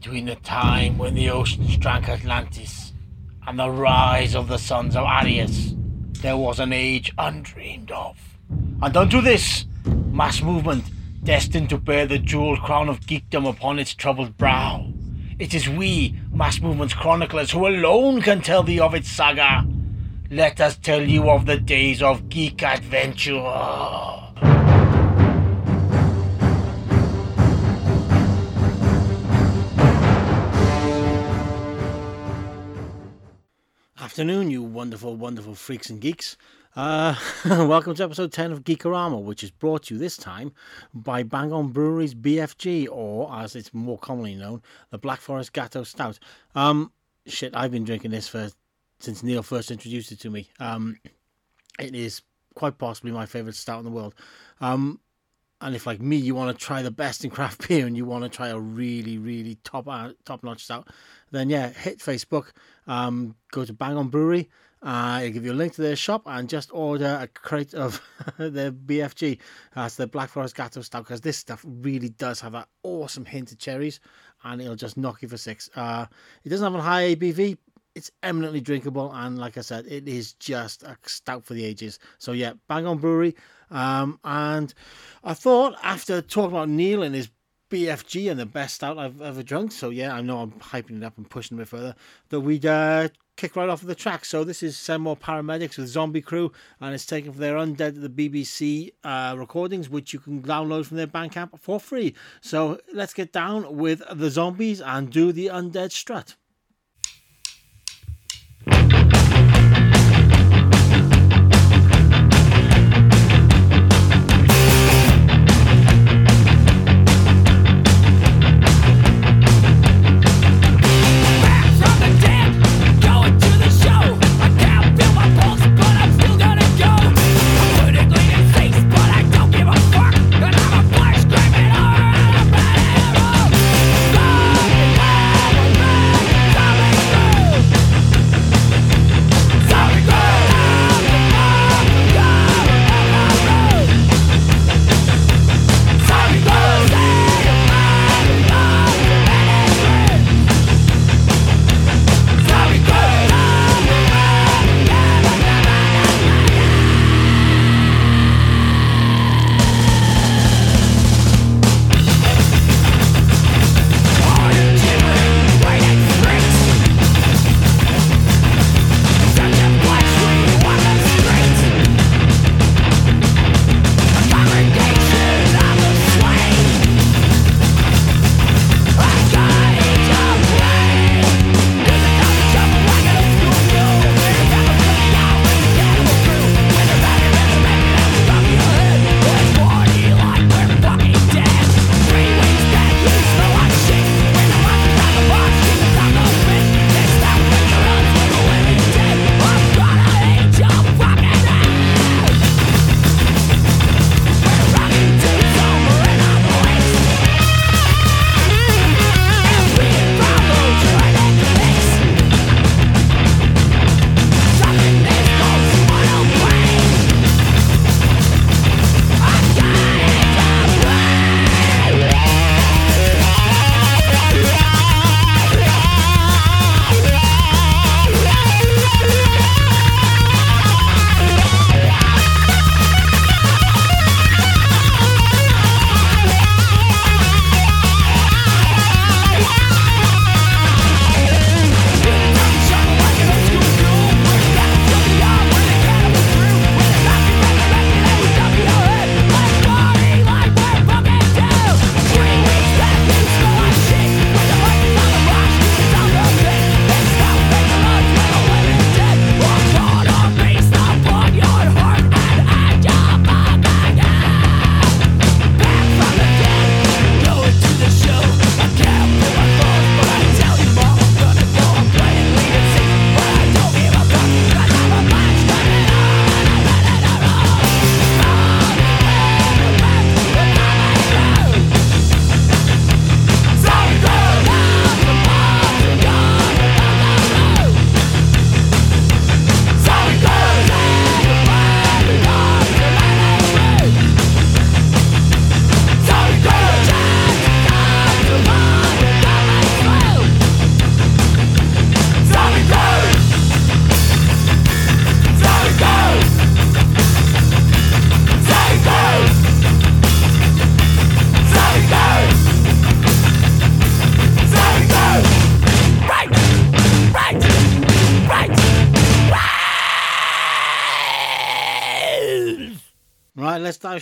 between the time when the oceans drank Atlantis and the rise of the sons of Aryas, there was an age undreamed of. And unto this mass movement, destined to bear the jeweled crown of geekdom upon its troubled brow, it is we, mass movement's chroniclers, who alone can tell thee of its saga. Let us tell you of the days of geek adventure. Afternoon, you wonderful, wonderful freaks and geeks. Uh, welcome to episode 10 of Geekorama, which is brought to you this time by Bang On Brewery's BFG, or as it's more commonly known, the Black Forest Gateau Stout. Um, shit, I've been drinking this for since Neil first introduced it to me. Um, it is quite possibly my favourite stout in the world. Um, and if like me, you want to try the best in craft beer and you want to try a really, really top uh, top notch stout, then yeah, hit Facebook, um, go to Bang On Brewery. Uh, I'll give you a link to their shop and just order a crate of their BFG. That's uh, the Black Forest Gateau Stout because this stuff really does have that awesome hint of cherries and it'll just knock you for six. Uh, it doesn't have a high ABV. It's eminently drinkable and like I said, it is just a stout for the ages. So yeah, Bang On Brewery. Um, and I thought after talking about Neil and his BFG and the best stout I've ever drunk. So yeah, I know I'm hyping it up and pushing it further. That we'd uh, kick right off of the track. So this is some more paramedics with Zombie Crew, and it's taken from their Undead the BBC uh, recordings, which you can download from their Bandcamp for free. So let's get down with the zombies and do the Undead strut.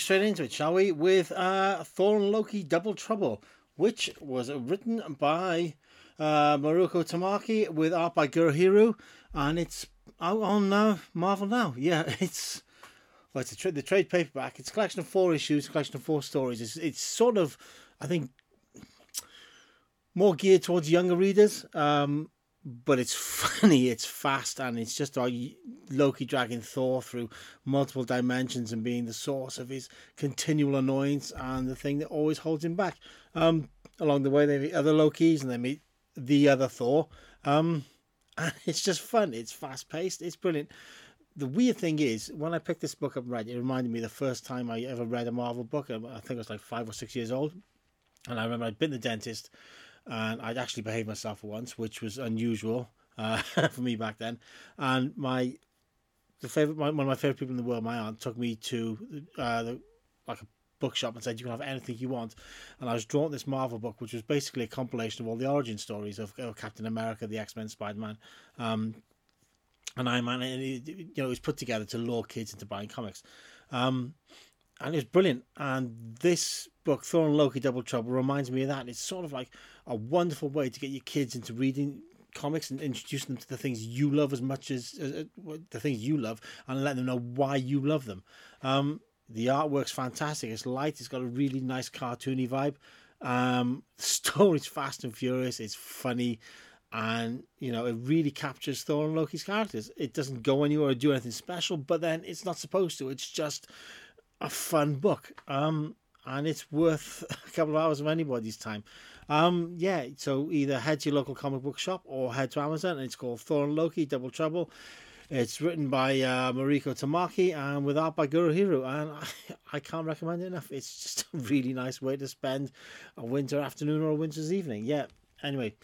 Straight into it, shall we? With uh, Thor and Loki Double Trouble, which was written by uh, Mariko Tamaki with art by Gurihiru, and it's out on uh, Marvel now. Yeah, it's well, it's tra- the trade paperback. It's a collection of four issues, collection of four stories. It's it's sort of, I think, more geared towards younger readers. Um, but it's funny, it's fast, and it's just Loki dragging Thor through multiple dimensions and being the source of his continual annoyance and the thing that always holds him back. Um, along the way, they meet other Lokis and they meet the other Thor. Um, and it's just fun. It's fast paced. It's brilliant. The weird thing is, when I picked this book up and read it, it reminded me the first time I ever read a Marvel book. I think I was like five or six years old. And I remember I'd been the dentist and I'd actually behaved myself once, which was unusual uh, for me back then. And my the favorite, my, one of my favorite people in the world, my aunt, took me to uh, the, like a bookshop and said you can have anything you want. And I was drawn this Marvel book, which was basically a compilation of all the origin stories of, of Captain America, the X Men, Spider Man. Um, and Iron Man, and you know, it was put together to lure kids into buying comics. Um, and it was brilliant. And this book, Thor and Loki Double Trouble, reminds me of that. It's sort of like a wonderful way to get your kids into reading comics and introduce them to the things you love as much as uh, the things you love and let them know why you love them. Um, the artwork's fantastic. It's light. It's got a really nice cartoony vibe. Um, the story's fast and furious. It's funny, and you know it really captures Thor and Loki's characters. It doesn't go anywhere or do anything special, but then it's not supposed to. It's just a fun book. Um, and it's worth a couple of hours of anybody's time. Um, yeah, so either head to your local comic book shop or head to Amazon. It's called Thor and Loki Double Trouble. It's written by uh, Mariko Tamaki and with art by Gurihiru, and I, I can't recommend it enough. It's just a really nice way to spend a winter afternoon or a winter's evening. Yeah. Anyway,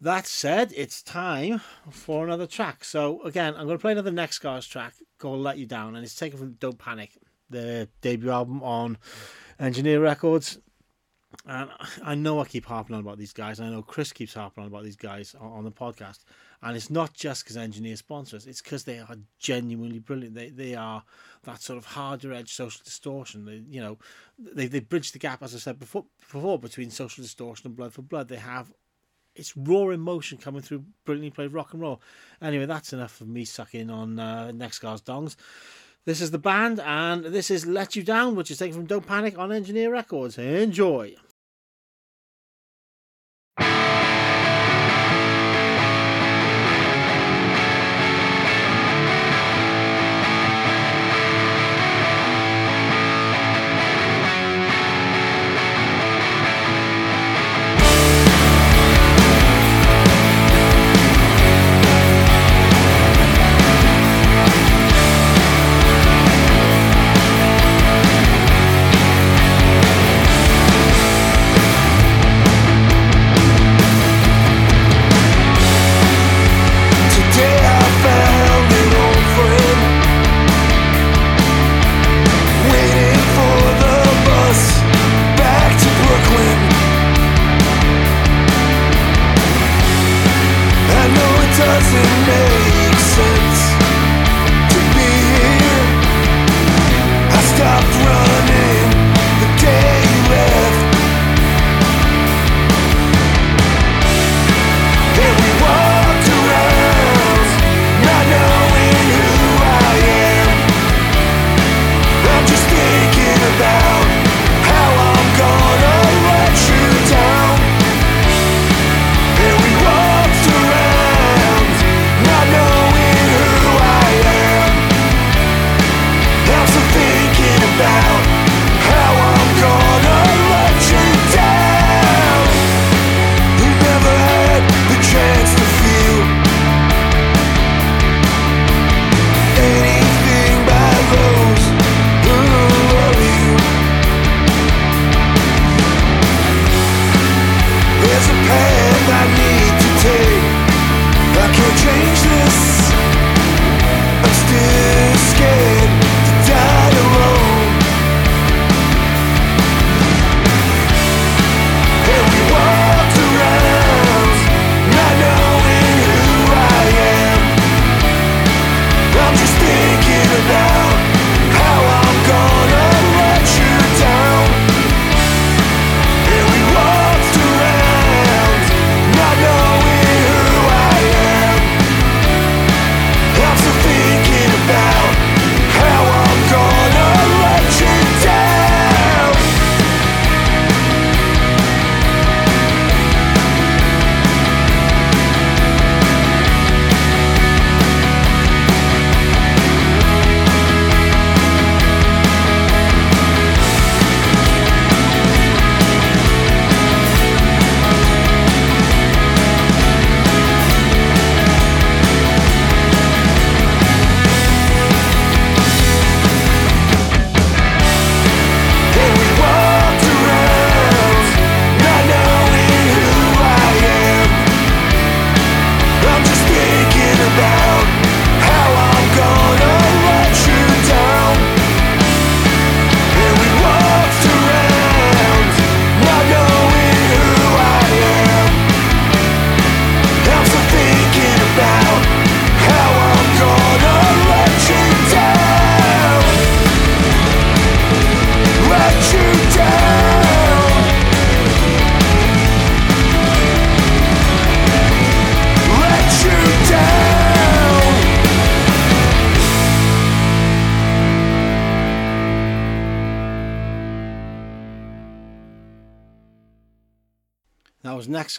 that said, it's time for another track. So again, I'm going to play another Next Scars track called "Let You Down," and it's taken from Don't Panic, the debut album on Engineer Records. And I know I keep harping on about these guys. And I know Chris keeps harping on about these guys on, the podcast. And it's not just because Engineer sponsors, it's because they are genuinely brilliant. They they are that sort of harder edge social distortion. They, you know, they, they bridge the gap, as I said before, before, between social distortion and blood for blood. They have it's raw emotion coming through brilliantly played rock and roll. Anyway, that's enough of me sucking on uh, Next Scars' Dongs. This is the band, and this is Let You Down, which is taken from Don't Panic on Engineer Records. Enjoy.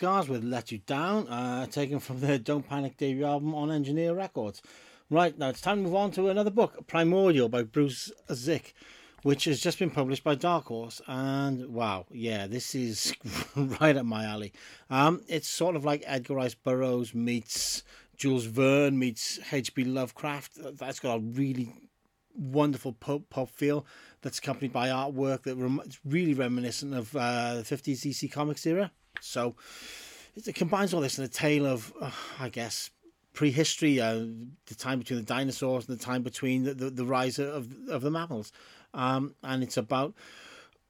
Scars with Let You Down, uh, taken from their Don't Panic debut album on Engineer Records. Right, now it's time to move on to another book, Primordial by Bruce Zick, which has just been published by Dark Horse. And wow, yeah, this is right up my alley. Um, it's sort of like Edgar Rice Burroughs meets Jules Verne meets H.P. Lovecraft. That's got a really wonderful pop, pop feel that's accompanied by artwork that rem- really reminiscent of uh, the 50s DC Comics era. So it combines all this in a tale of, uh, I guess, prehistory, uh, the time between the dinosaurs and the time between the, the, the rise of, of the mammals. Um, and it's about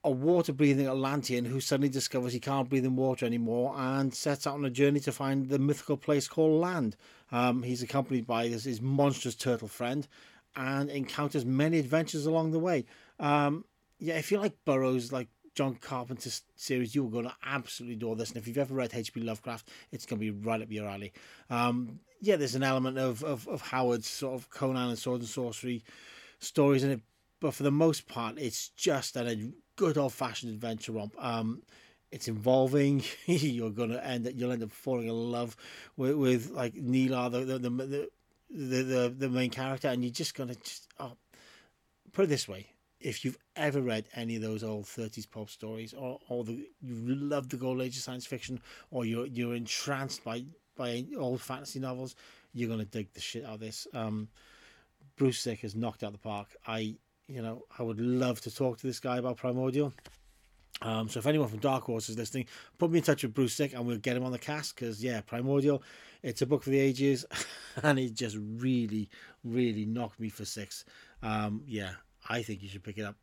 a water breathing Atlantean who suddenly discovers he can't breathe in water anymore and sets out on a journey to find the mythical place called land. Um, he's accompanied by his, his monstrous turtle friend and encounters many adventures along the way. Um, yeah, if you like Burroughs, like John Carpenter's series, you're going to absolutely adore this. And if you've ever read H.P. Lovecraft, it's going to be right up your alley. Um, yeah, there's an element of, of, of Howard's sort of Conan and Sword and Sorcery stories in it, but for the most part, it's just a good old fashioned adventure romp. Um, it's involving. you're gonna end up, you'll end up falling in love with, with like Neela, the the, the the, the the main character, and you're just gonna just oh, put it this way: if you've ever read any of those old 30s pulp stories or, or the you love the golden age of science fiction or you're you're entranced by by old fantasy novels you're going to dig the shit out of this. Um, bruce zick has knocked out the park. I you know i would love to talk to this guy about primordial. Um, so if anyone from Dark Horse is listening, put me in touch with Bruce Zick and we'll get him on the cast because yeah, Primordial, it's a book for the ages, and it just really, really knocked me for six. Um, yeah, I think you should pick it up.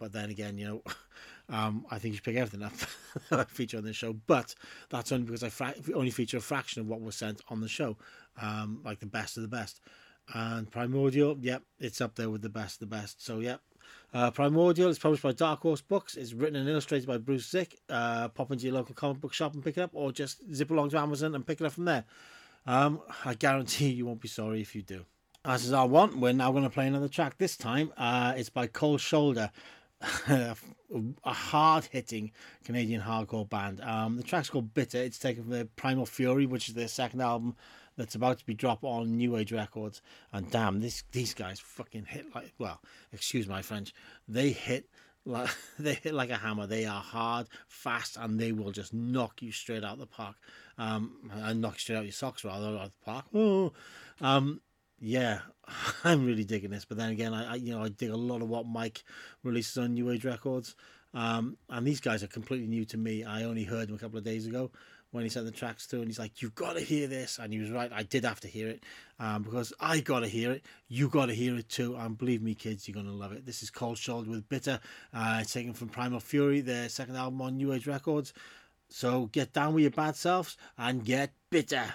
But then again, you know, um, I think you should pick everything up that I feature on this show. But that's only because I fra- only feature a fraction of what was sent on the show, um, like the best of the best. And Primordial, yep, it's up there with the best of the best. So, yep. Uh, Primordial is published by Dark Horse Books. It's written and illustrated by Bruce Zick. Uh, pop into your local comic book shop and pick it up, or just zip along to Amazon and pick it up from there. Um, I guarantee you won't be sorry if you do. As is our want, we're now going to play another track. This time, uh, it's by Cold Shoulder, a hard hitting Canadian hardcore band. Um, the track's called Bitter. It's taken from their Primal Fury, which is their second album that's about to be dropped on New Age Records. And damn, this these guys fucking hit like well, excuse my French, they hit like they hit like a hammer. They are hard, fast, and they will just knock you straight out the park. Um, and knock you straight out your socks rather out of the park. Oh, um, yeah, I'm really digging this. But then again, I, I, you know I dig a lot of what Mike releases on New Age Records, um, and these guys are completely new to me. I only heard them a couple of days ago when he sent the tracks through, and he's like, "You've got to hear this," and he was right. I did have to hear it um, because I got to hear it. You got to hear it too, and believe me, kids, you're gonna love it. This is Cold Shoulder with Bitter. Uh, taken from Primal Fury, their second album on New Age Records. So get down with your bad selves and get bitter.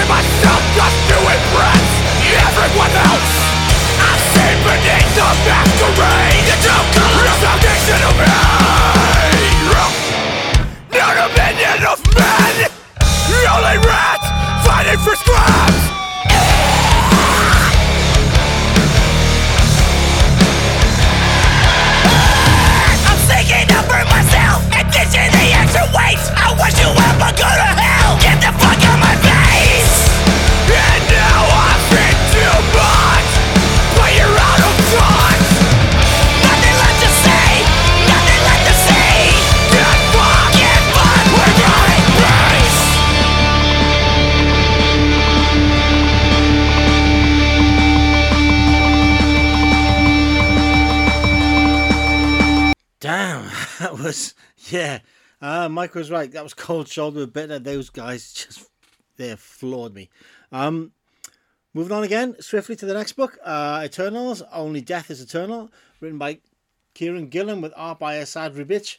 guessing myself just to impress everyone else. I see beneath the masquerade The true color The foundation of me No dominion of men. Only rats fighting for scraps I'm up for myself And the extra weight. I wish you ever go to hell. Get the fuck out my face Damn, that was yeah. Uh, Mike was right. That was cold shoulder bitter. Those guys just they floored me. Um, moving on again swiftly to the next book, uh, Eternals. Only Death is Eternal, written by Kieron Gillen with art by Esad Ribic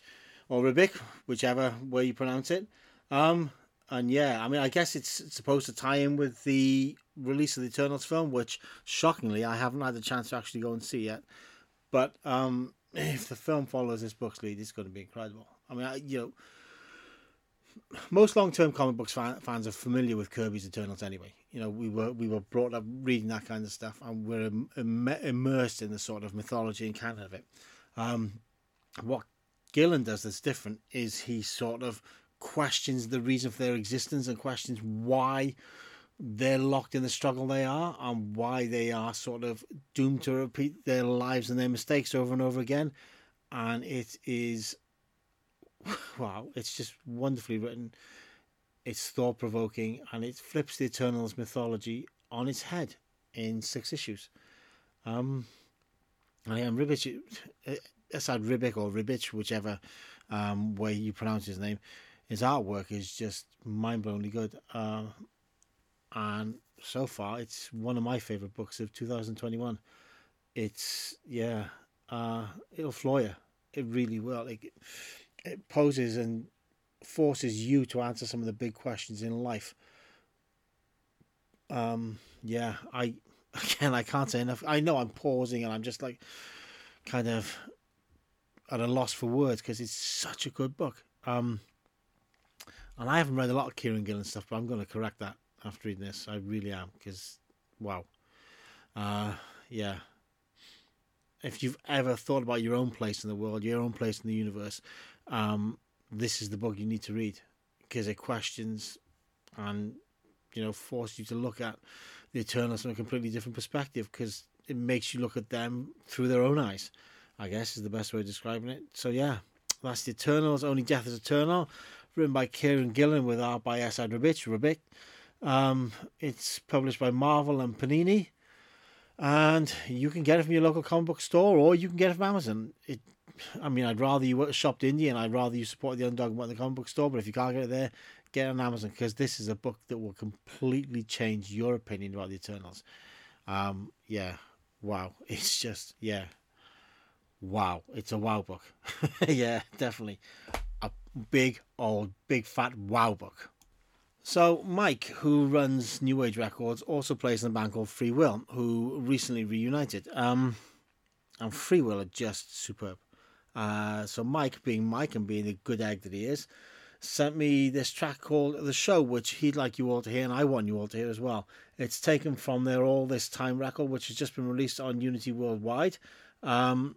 or Ribic, whichever way you pronounce it. Um, and yeah, I mean, I guess it's supposed to tie in with the release of the Eternals film, which shockingly I haven't had the chance to actually go and see yet. But um, if the film follows this book's lead, it's going to be incredible. I mean, I, you know, most long-term comic books fan, fans are familiar with Kirby's Eternals anyway. You know, we were we were brought up reading that kind of stuff, and we're Im- Im- immersed in the sort of mythology and canon of it. Um, what Gillen does that's different is he sort of questions the reason for their existence and questions why they're locked in the struggle they are and why they are sort of doomed to repeat their lives and their mistakes over and over again. And it is wow, it's just wonderfully written. It's thought provoking and it flips the Eternals mythology on its head in six issues. Um, and again, Ribic, Esad Ribic or Ribic, whichever um, way you pronounce his name, his artwork is just mind blowingly good. Uh, and so far, it's one of my favorite books of 2021. It's, yeah, uh, it'll floor you. It really will. It, it poses and forces you to answer some of the big questions in life. Um, yeah, I again I can't say enough. I know I'm pausing and I'm just like kind of at a loss for words because it's such a good book. Um, and I haven't read a lot of Kieron Gillen stuff, but I'm going to correct that after reading this. I really am because wow, uh, yeah. If you've ever thought about your own place in the world, your own place in the universe, um, this is the book you need to read because it questions and you know forces you to look at the Eternals from a completely different perspective because it makes you look at them through their own eyes. I guess is the best way of describing it. So yeah, that's the Eternals. Only Death is Eternal, written by Kieron Gillen with art by Esad Ribic. Ribic. Um, it's published by Marvel and Panini, and you can get it from your local comic book store or you can get it from Amazon. It I mean, I'd rather you shopped indie and I'd rather you support the underdog at the comic book store. But if you can't get it there, get it on Amazon because this is a book that will completely change your opinion about the Eternals. Um, yeah, wow, it's just yeah, wow, it's a wow book. yeah, definitely a big old big fat wow book. So Mike, who runs New Age Records, also plays in a band called Free Will, who recently reunited. Um, and Free Will are just superb. Uh, so Mike, being Mike and being the good egg that he is, sent me this track called The Show, which he'd like you all to hear, and I want you all to hear as well. It's taken from their All This Time record, which has just been released on Unity Worldwide. Um,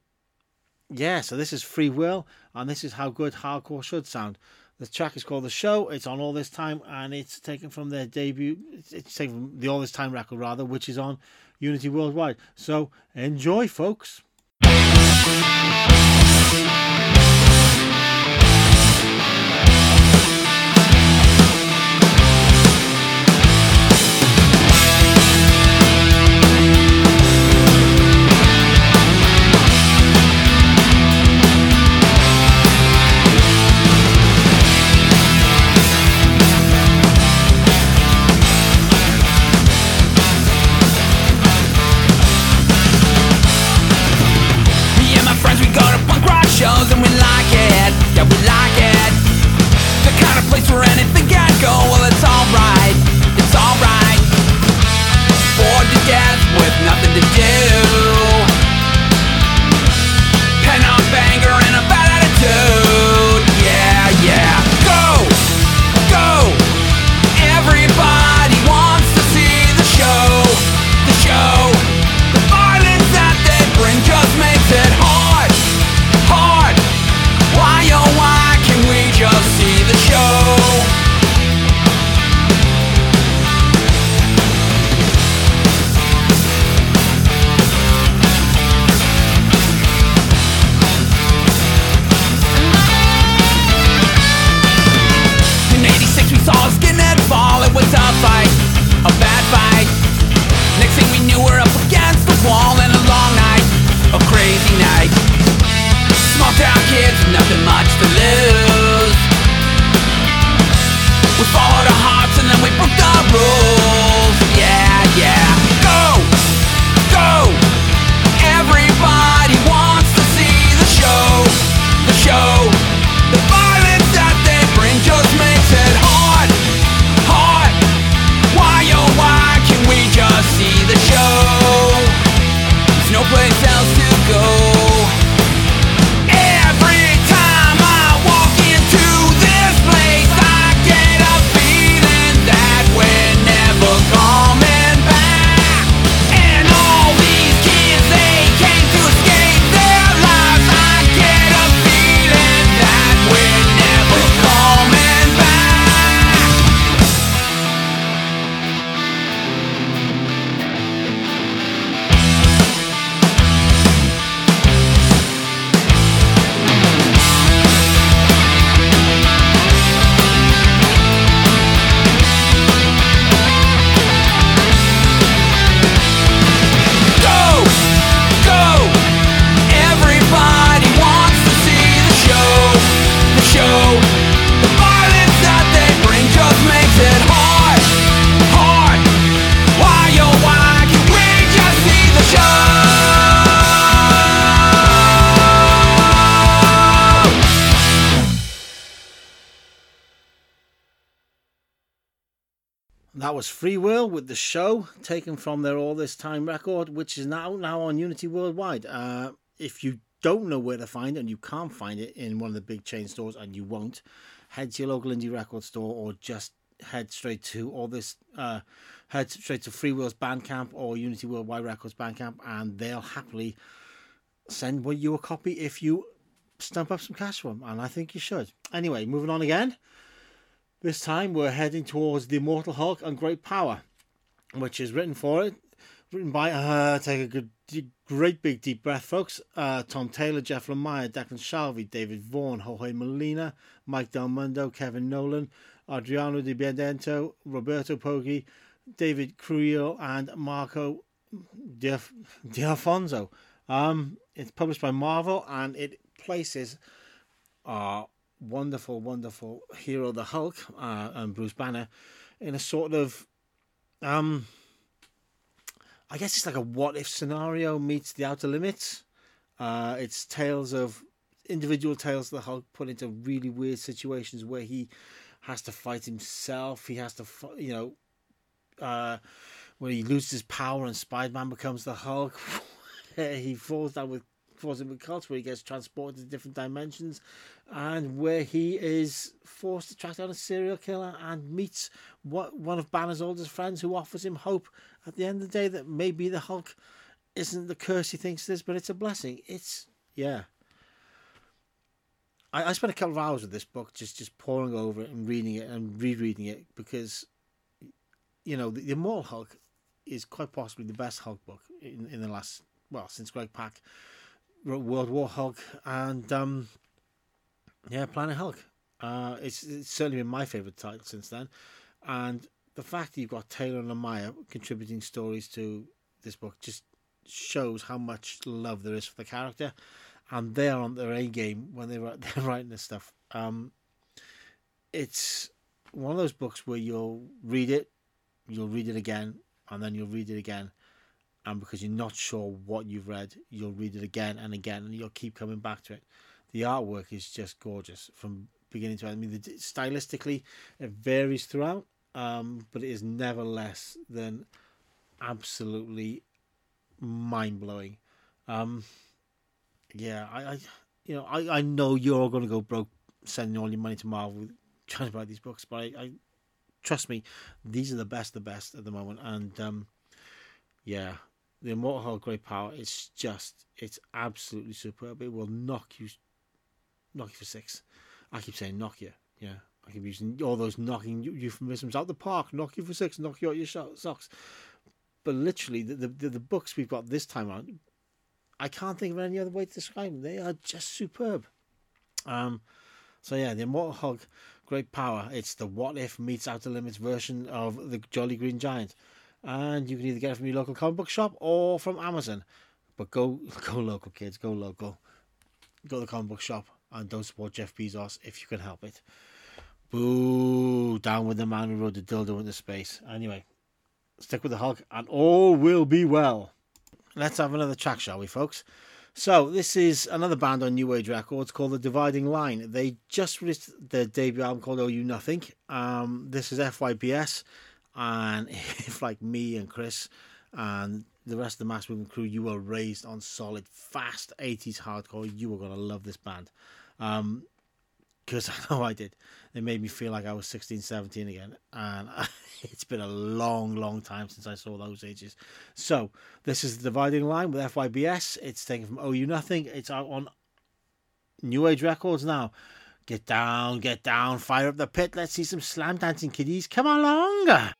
yeah, so this is Free Will, and this is how good hardcore should sound. The track is called The Show. It's on All This Time, and it's taken from their debut. It's taken from the All This Time record, rather, which is on Unity Worldwide. So enjoy, folks. That was Free Will with the show taken from their All This Time record, which is now now on Unity Worldwide. Uh, if you don't know where to find it and you can't find it in one of the big chain stores, and you won't, head to your local indie record store or just head straight to all this uh, head straight to Free Will's Bandcamp or Unity Worldwide Records Bandcamp, and they'll happily send you a copy if you stump up some cash for them, and I think you should. Anyway, moving on again. This time we're heading towards the Immortal Hulk and Great Power, which is written for it, written by uh, take a good, great big deep breath, folks. Uh, Tom Taylor, Jeff Lemire, Declan Shalvey, David Vaughan, Jorge Molina, Mike Del Mundo, Kevin Nowlan, Adriano Di Benedetto, Roberto Poggi, David Creel, and Marco D'Alfonso. Um, it's published by Marvel and it places our wonderful, wonderful hero, the Hulk, uh, and Bruce Banner, in a sort of, um, I guess it's like a what if scenario meets the Outer Limits. Uh, it's tales of individual tales of the Hulk put into really weird situations where he has to fight himself. He has to, you know, uh, when he loses power and Spider Man becomes the Hulk. he falls down with in with cults where he gets transported to different dimensions and where he is forced to track down a serial killer and meets what one of Banner's oldest friends who offers him hope at the end of the day that maybe the Hulk isn't the curse he thinks it is, but it's a blessing. It's yeah. I, I spent a couple of hours with this book just just poring over it and reading it and rereading it because you know the, the Immortal Hulk is quite possibly the best Hulk book in, in the last well since Greg wrote World War Hulk and um, yeah Planet Hulk. Uh, it's, it's certainly been my favorite title since then, and the fact that you've got Taylor and Lemire contributing stories to this book just shows how much love there is for the character and they're on their A game when they are they're writing this stuff. Um, it's one of those books where you'll read it, you'll read it again, and then you'll read it again, and because you're not sure what you've read, you'll read it again and again, and you'll keep coming back to it. The artwork is just gorgeous from beginning to end. I mean, the, stylistically, it varies throughout, um, but it is never less than absolutely mind blowing. Um, yeah, I, I you know, I, I know you're all going to go broke sending all your money to Marvel trying to buy these books, but I, I trust me, these are the best, the best at the moment, and um, yeah, the Immortal Great Power is just, it's absolutely superb. It will knock you, knock you for six. I keep saying knock you, yeah. I keep using all those knocking euphemisms out the park, knock you for six, knock you out your socks. But literally, the, the the books we've got this time around I can't think of any other way to describe them. They are just superb. Um, so yeah, the Immortal Hulk, great power. It's the what if meets Outer Limits version of the Jolly Green Giant, and you can either get it from your local comic book shop or from Amazon. But go go local, kids. Go local. Go to the comic book shop and don't support Jeff Bezos if you can help it. Boo! Down with the man who rode the dildo into space. Anyway, stick with the Hulk, and all will be well let's have another track, shall we, folks? So this is another band on New Age Records called The Dividing Line. They just released their debut album called Oh You Nothing. Um, this is FYBS, and if like me and Chris and the rest of the Mass Movement crew, you were raised on solid, fast 80s hardcore, you were gonna love this band. Um, because I know I did. They made me feel like I was 16, 17 again. And it's been a long, long time since I saw those ages. So, this is the dividing line with FYBS. It's taken from Oh You Nothing. It's out on New Age Records now. Get down, get down, fire up the pit. Let's see some slam dancing kiddies. Come along.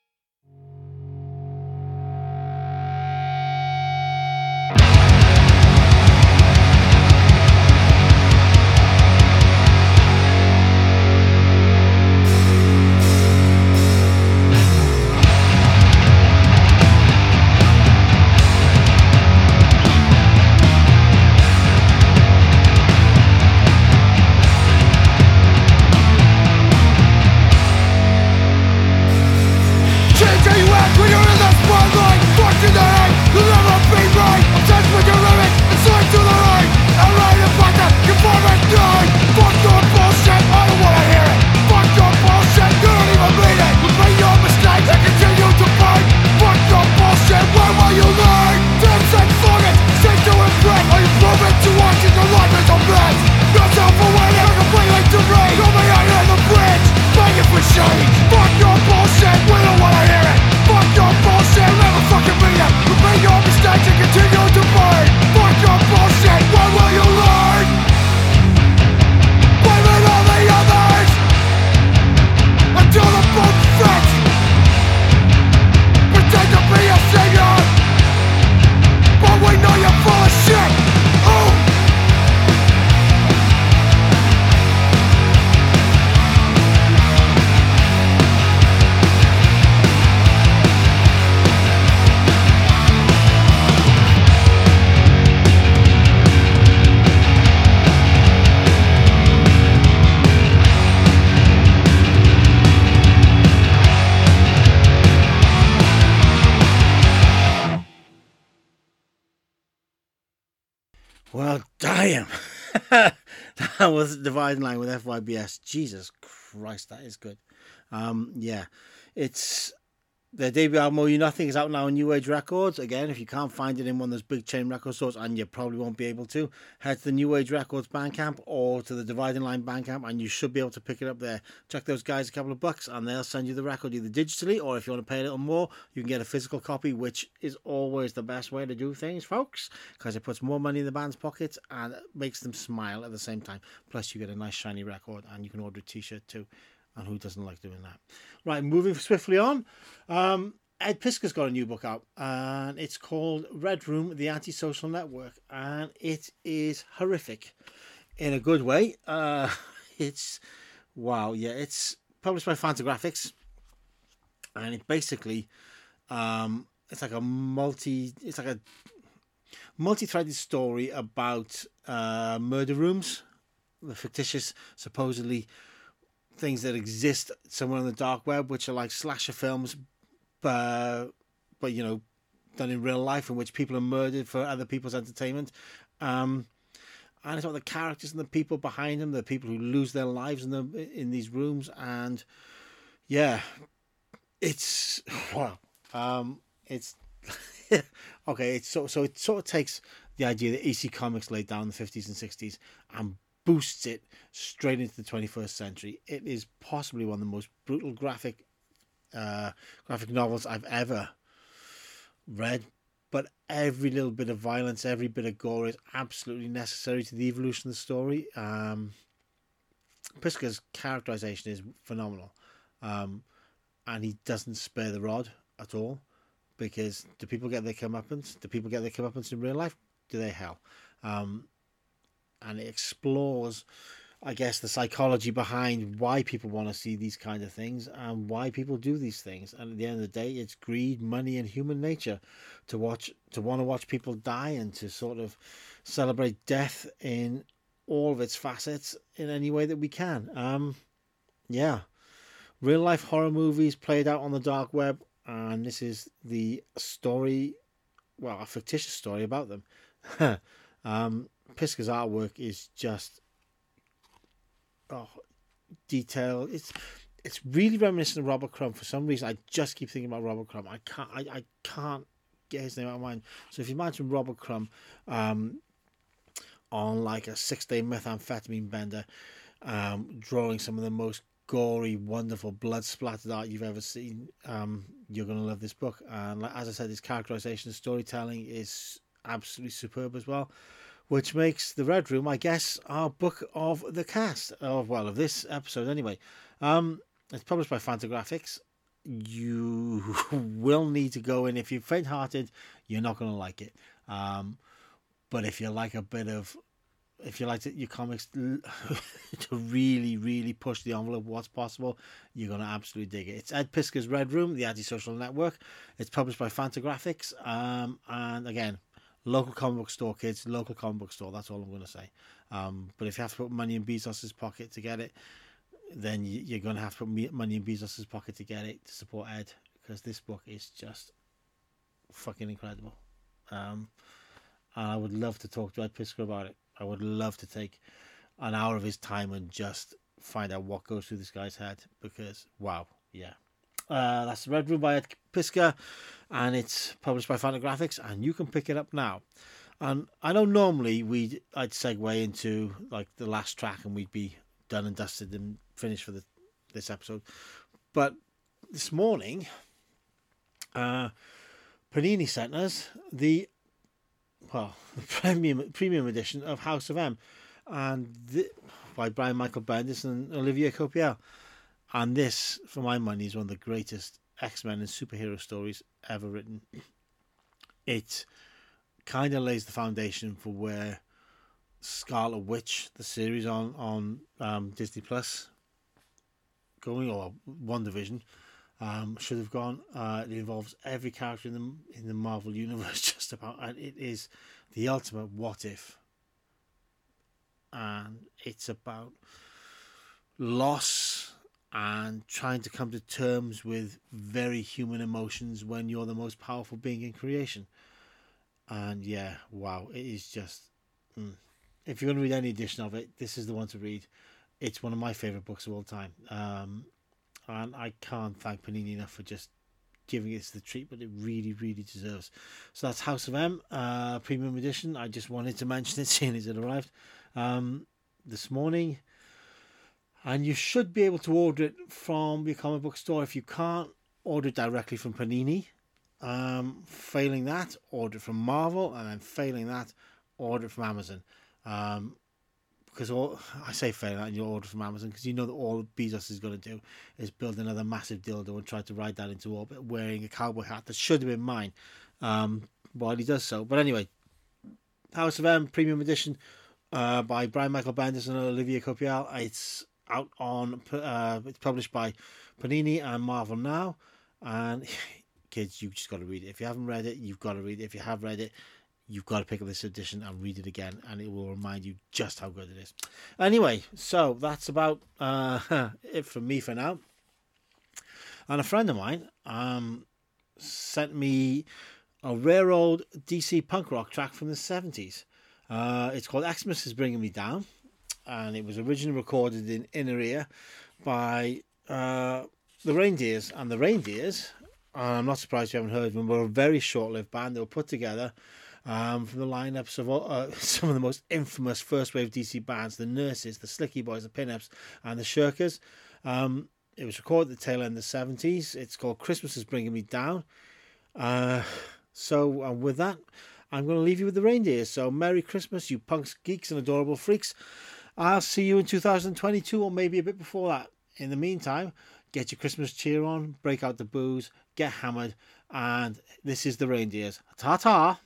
Damn. that was Dividing Line with FYBS. Jesus Christ, that is good. Um, yeah, it's their debut album, Oh You Nothing, is out now on New Age Records. Again, if you can't find it in one of those big chain record stores, and you probably won't be able to, head to the New Age Records Bandcamp or to the Dividing Line Bandcamp, and you should be able to pick it up there. Check those guys a couple of bucks, and they'll send you the record either digitally, or if you want to pay a little more, you can get a physical copy, which is always the best way to do things, folks, because it puts more money in the band's pockets and makes them smile at the same time. Plus, you get a nice shiny record, and you can order a t shirt too. And who doesn't like doing that? Right, moving swiftly on. Um, Ed Piskor's got a new book out, and it's called Red Room: The Antisocial Network, and it is horrific, in a good way. Uh, it's wow, yeah, it's published by Fantagraphics, and it basically, um, it's like a multi, it's like a multi-threaded story about uh, murder rooms, the fictitious, supposedly things that exist somewhere on the dark web, which are like slasher films, but but you know, done in real life, in which people are murdered for other people's entertainment. Um, and it's about the characters and the people behind them, the people who lose their lives in the in these rooms, and yeah, it's wow, um, it's okay. It's so so it sort of takes the idea that EC Comics laid down in the fifties and sixties and boosts it straight into the 21st century. It is possibly one of the most brutal graphic uh, graphic novels I've ever read. But every little bit of violence, every bit of gore is absolutely necessary to the evolution of the story. Um, characterization is phenomenal. Um, and he doesn't spare the rod at all because do people get their comeuppance? Do people get their comeuppance in real life? Do they hell? Um, and it explores I guess the psychology behind why people want to see these kind of things and why people do these things. And at the end of the day, it's greed, money, and human nature to watch to want to watch people die and to sort of celebrate death in all of its facets in any way that we can. Um, yeah, real life horror movies played out on the dark web, and this is the story, well, a fictitious story about them. um, Piskor's artwork is just oh, detail. It's it's really reminiscent of Robert Crumb. For some reason, I just keep thinking about Robert Crumb. I can't I, I can't get his name out of mind. So if you imagine Robert Crumb um, on like a six day methamphetamine bender, um, drawing some of the most gory, wonderful, blood splattered art you've ever seen, um, you're going to love this book. And like, as I said, his characterization storytelling is absolutely superb as well which makes the Red Room, I guess, our book of the cast of well of this episode anyway. Um, it's published by Fantagraphics. You will need to go in if you're faint-hearted. You're not going to like it. Um, but if you like a bit of, if you like your comics to really, really push the envelope what's possible, you're going to absolutely dig it. It's Ed Piskor's Red Room, the Antisocial Network. It's published by Fantagraphics. Um, and again, local comic book store, kids. Local comic book store. That's all I'm going to say. Um, but if you have to put money in Bezos's pocket to get it, then you're going to have to put money in Bezos's pocket to get it to support Ed because this book is just fucking incredible. Um, and I would love to talk to Ed Piskor about it. I would love to take an hour of his time and just find out what goes through this guy's head because wow, yeah. Uh, that's Red Room by Ed Piskor, and it's published by Fantagraphics, and you can pick it up now. And I know normally we I'd segue into like the last track, and we'd be done and dusted and finished for the, this episode. But this morning, uh, Panini sent us the well the premium premium edition of House of M, and the, by Brian Michael Bendis and Olivier Coipel. And this, for my money, is one of the greatest X Men and superhero stories ever written. It kind of lays the foundation for where Scarlet Witch, the series on on um, Disney Plus, going or WandaVision, um, should have gone. Uh, it involves every character in the in the Marvel universe, just about, and it is the ultimate what if. And it's about loss and trying to come to terms with very human emotions when you're the most powerful being in creation. And yeah, wow, it is just mm, if you're going to read any edition of it, this is the one to read. It's one of my favourite books of all time. Um, and I can't thank Panini enough for just giving it the treatment it really, really deserves. So that's House of M, uh, premium edition. I just wanted to mention it, seeing as it arrived um, this morning. And you should be able to order it from your comic book store. If you can't, order directly from Panini. Um, failing that, order from Marvel, and then failing that, order from Amazon. Um, because all I say failing that, you order from Amazon because you know that all Bezos is going to do is build another massive dildo and try to ride that into orbit wearing a cowboy hat that should have been mine um, while he does so. But anyway, House of M Premium Edition uh, by Brian Michael Bendis and Olivier Coipel. It's out on uh, it's published by Panini and Marvel now, and kids, you just got to read it. If you haven't read it, you've got to read it. If you have read it, you've got to pick up this edition and read it again, and it will remind you just how good it is. Anyway, so that's about uh, it from me for now. And a friend of mine um, sent me a rare old DC punk rock track from the 70s. Uh, it's called Xmas is Bringing Me Down, and it was originally recorded in Inner Ear by uh, the Reindeers. And the Reindeers and I'm not surprised you haven't heard them. We're a very short-lived band. They were put together um, from the lineups of uh, some of the most infamous first wave DC bands: the Nurses, the Slickee Boys, the Pinups, and the Shirkers. Um, it was recorded at the tail end of the seventies. It's called "Christmas is Bringing Me Down." Uh, so with that, I'm going to leave you with the reindeers. So Merry Christmas, you punks, geeks, and adorable freaks. I'll see you in 2022, or maybe a bit before that. In the meantime, get your Christmas cheer on, break out the booze, get hammered, and this is the reindeers. Ta ta!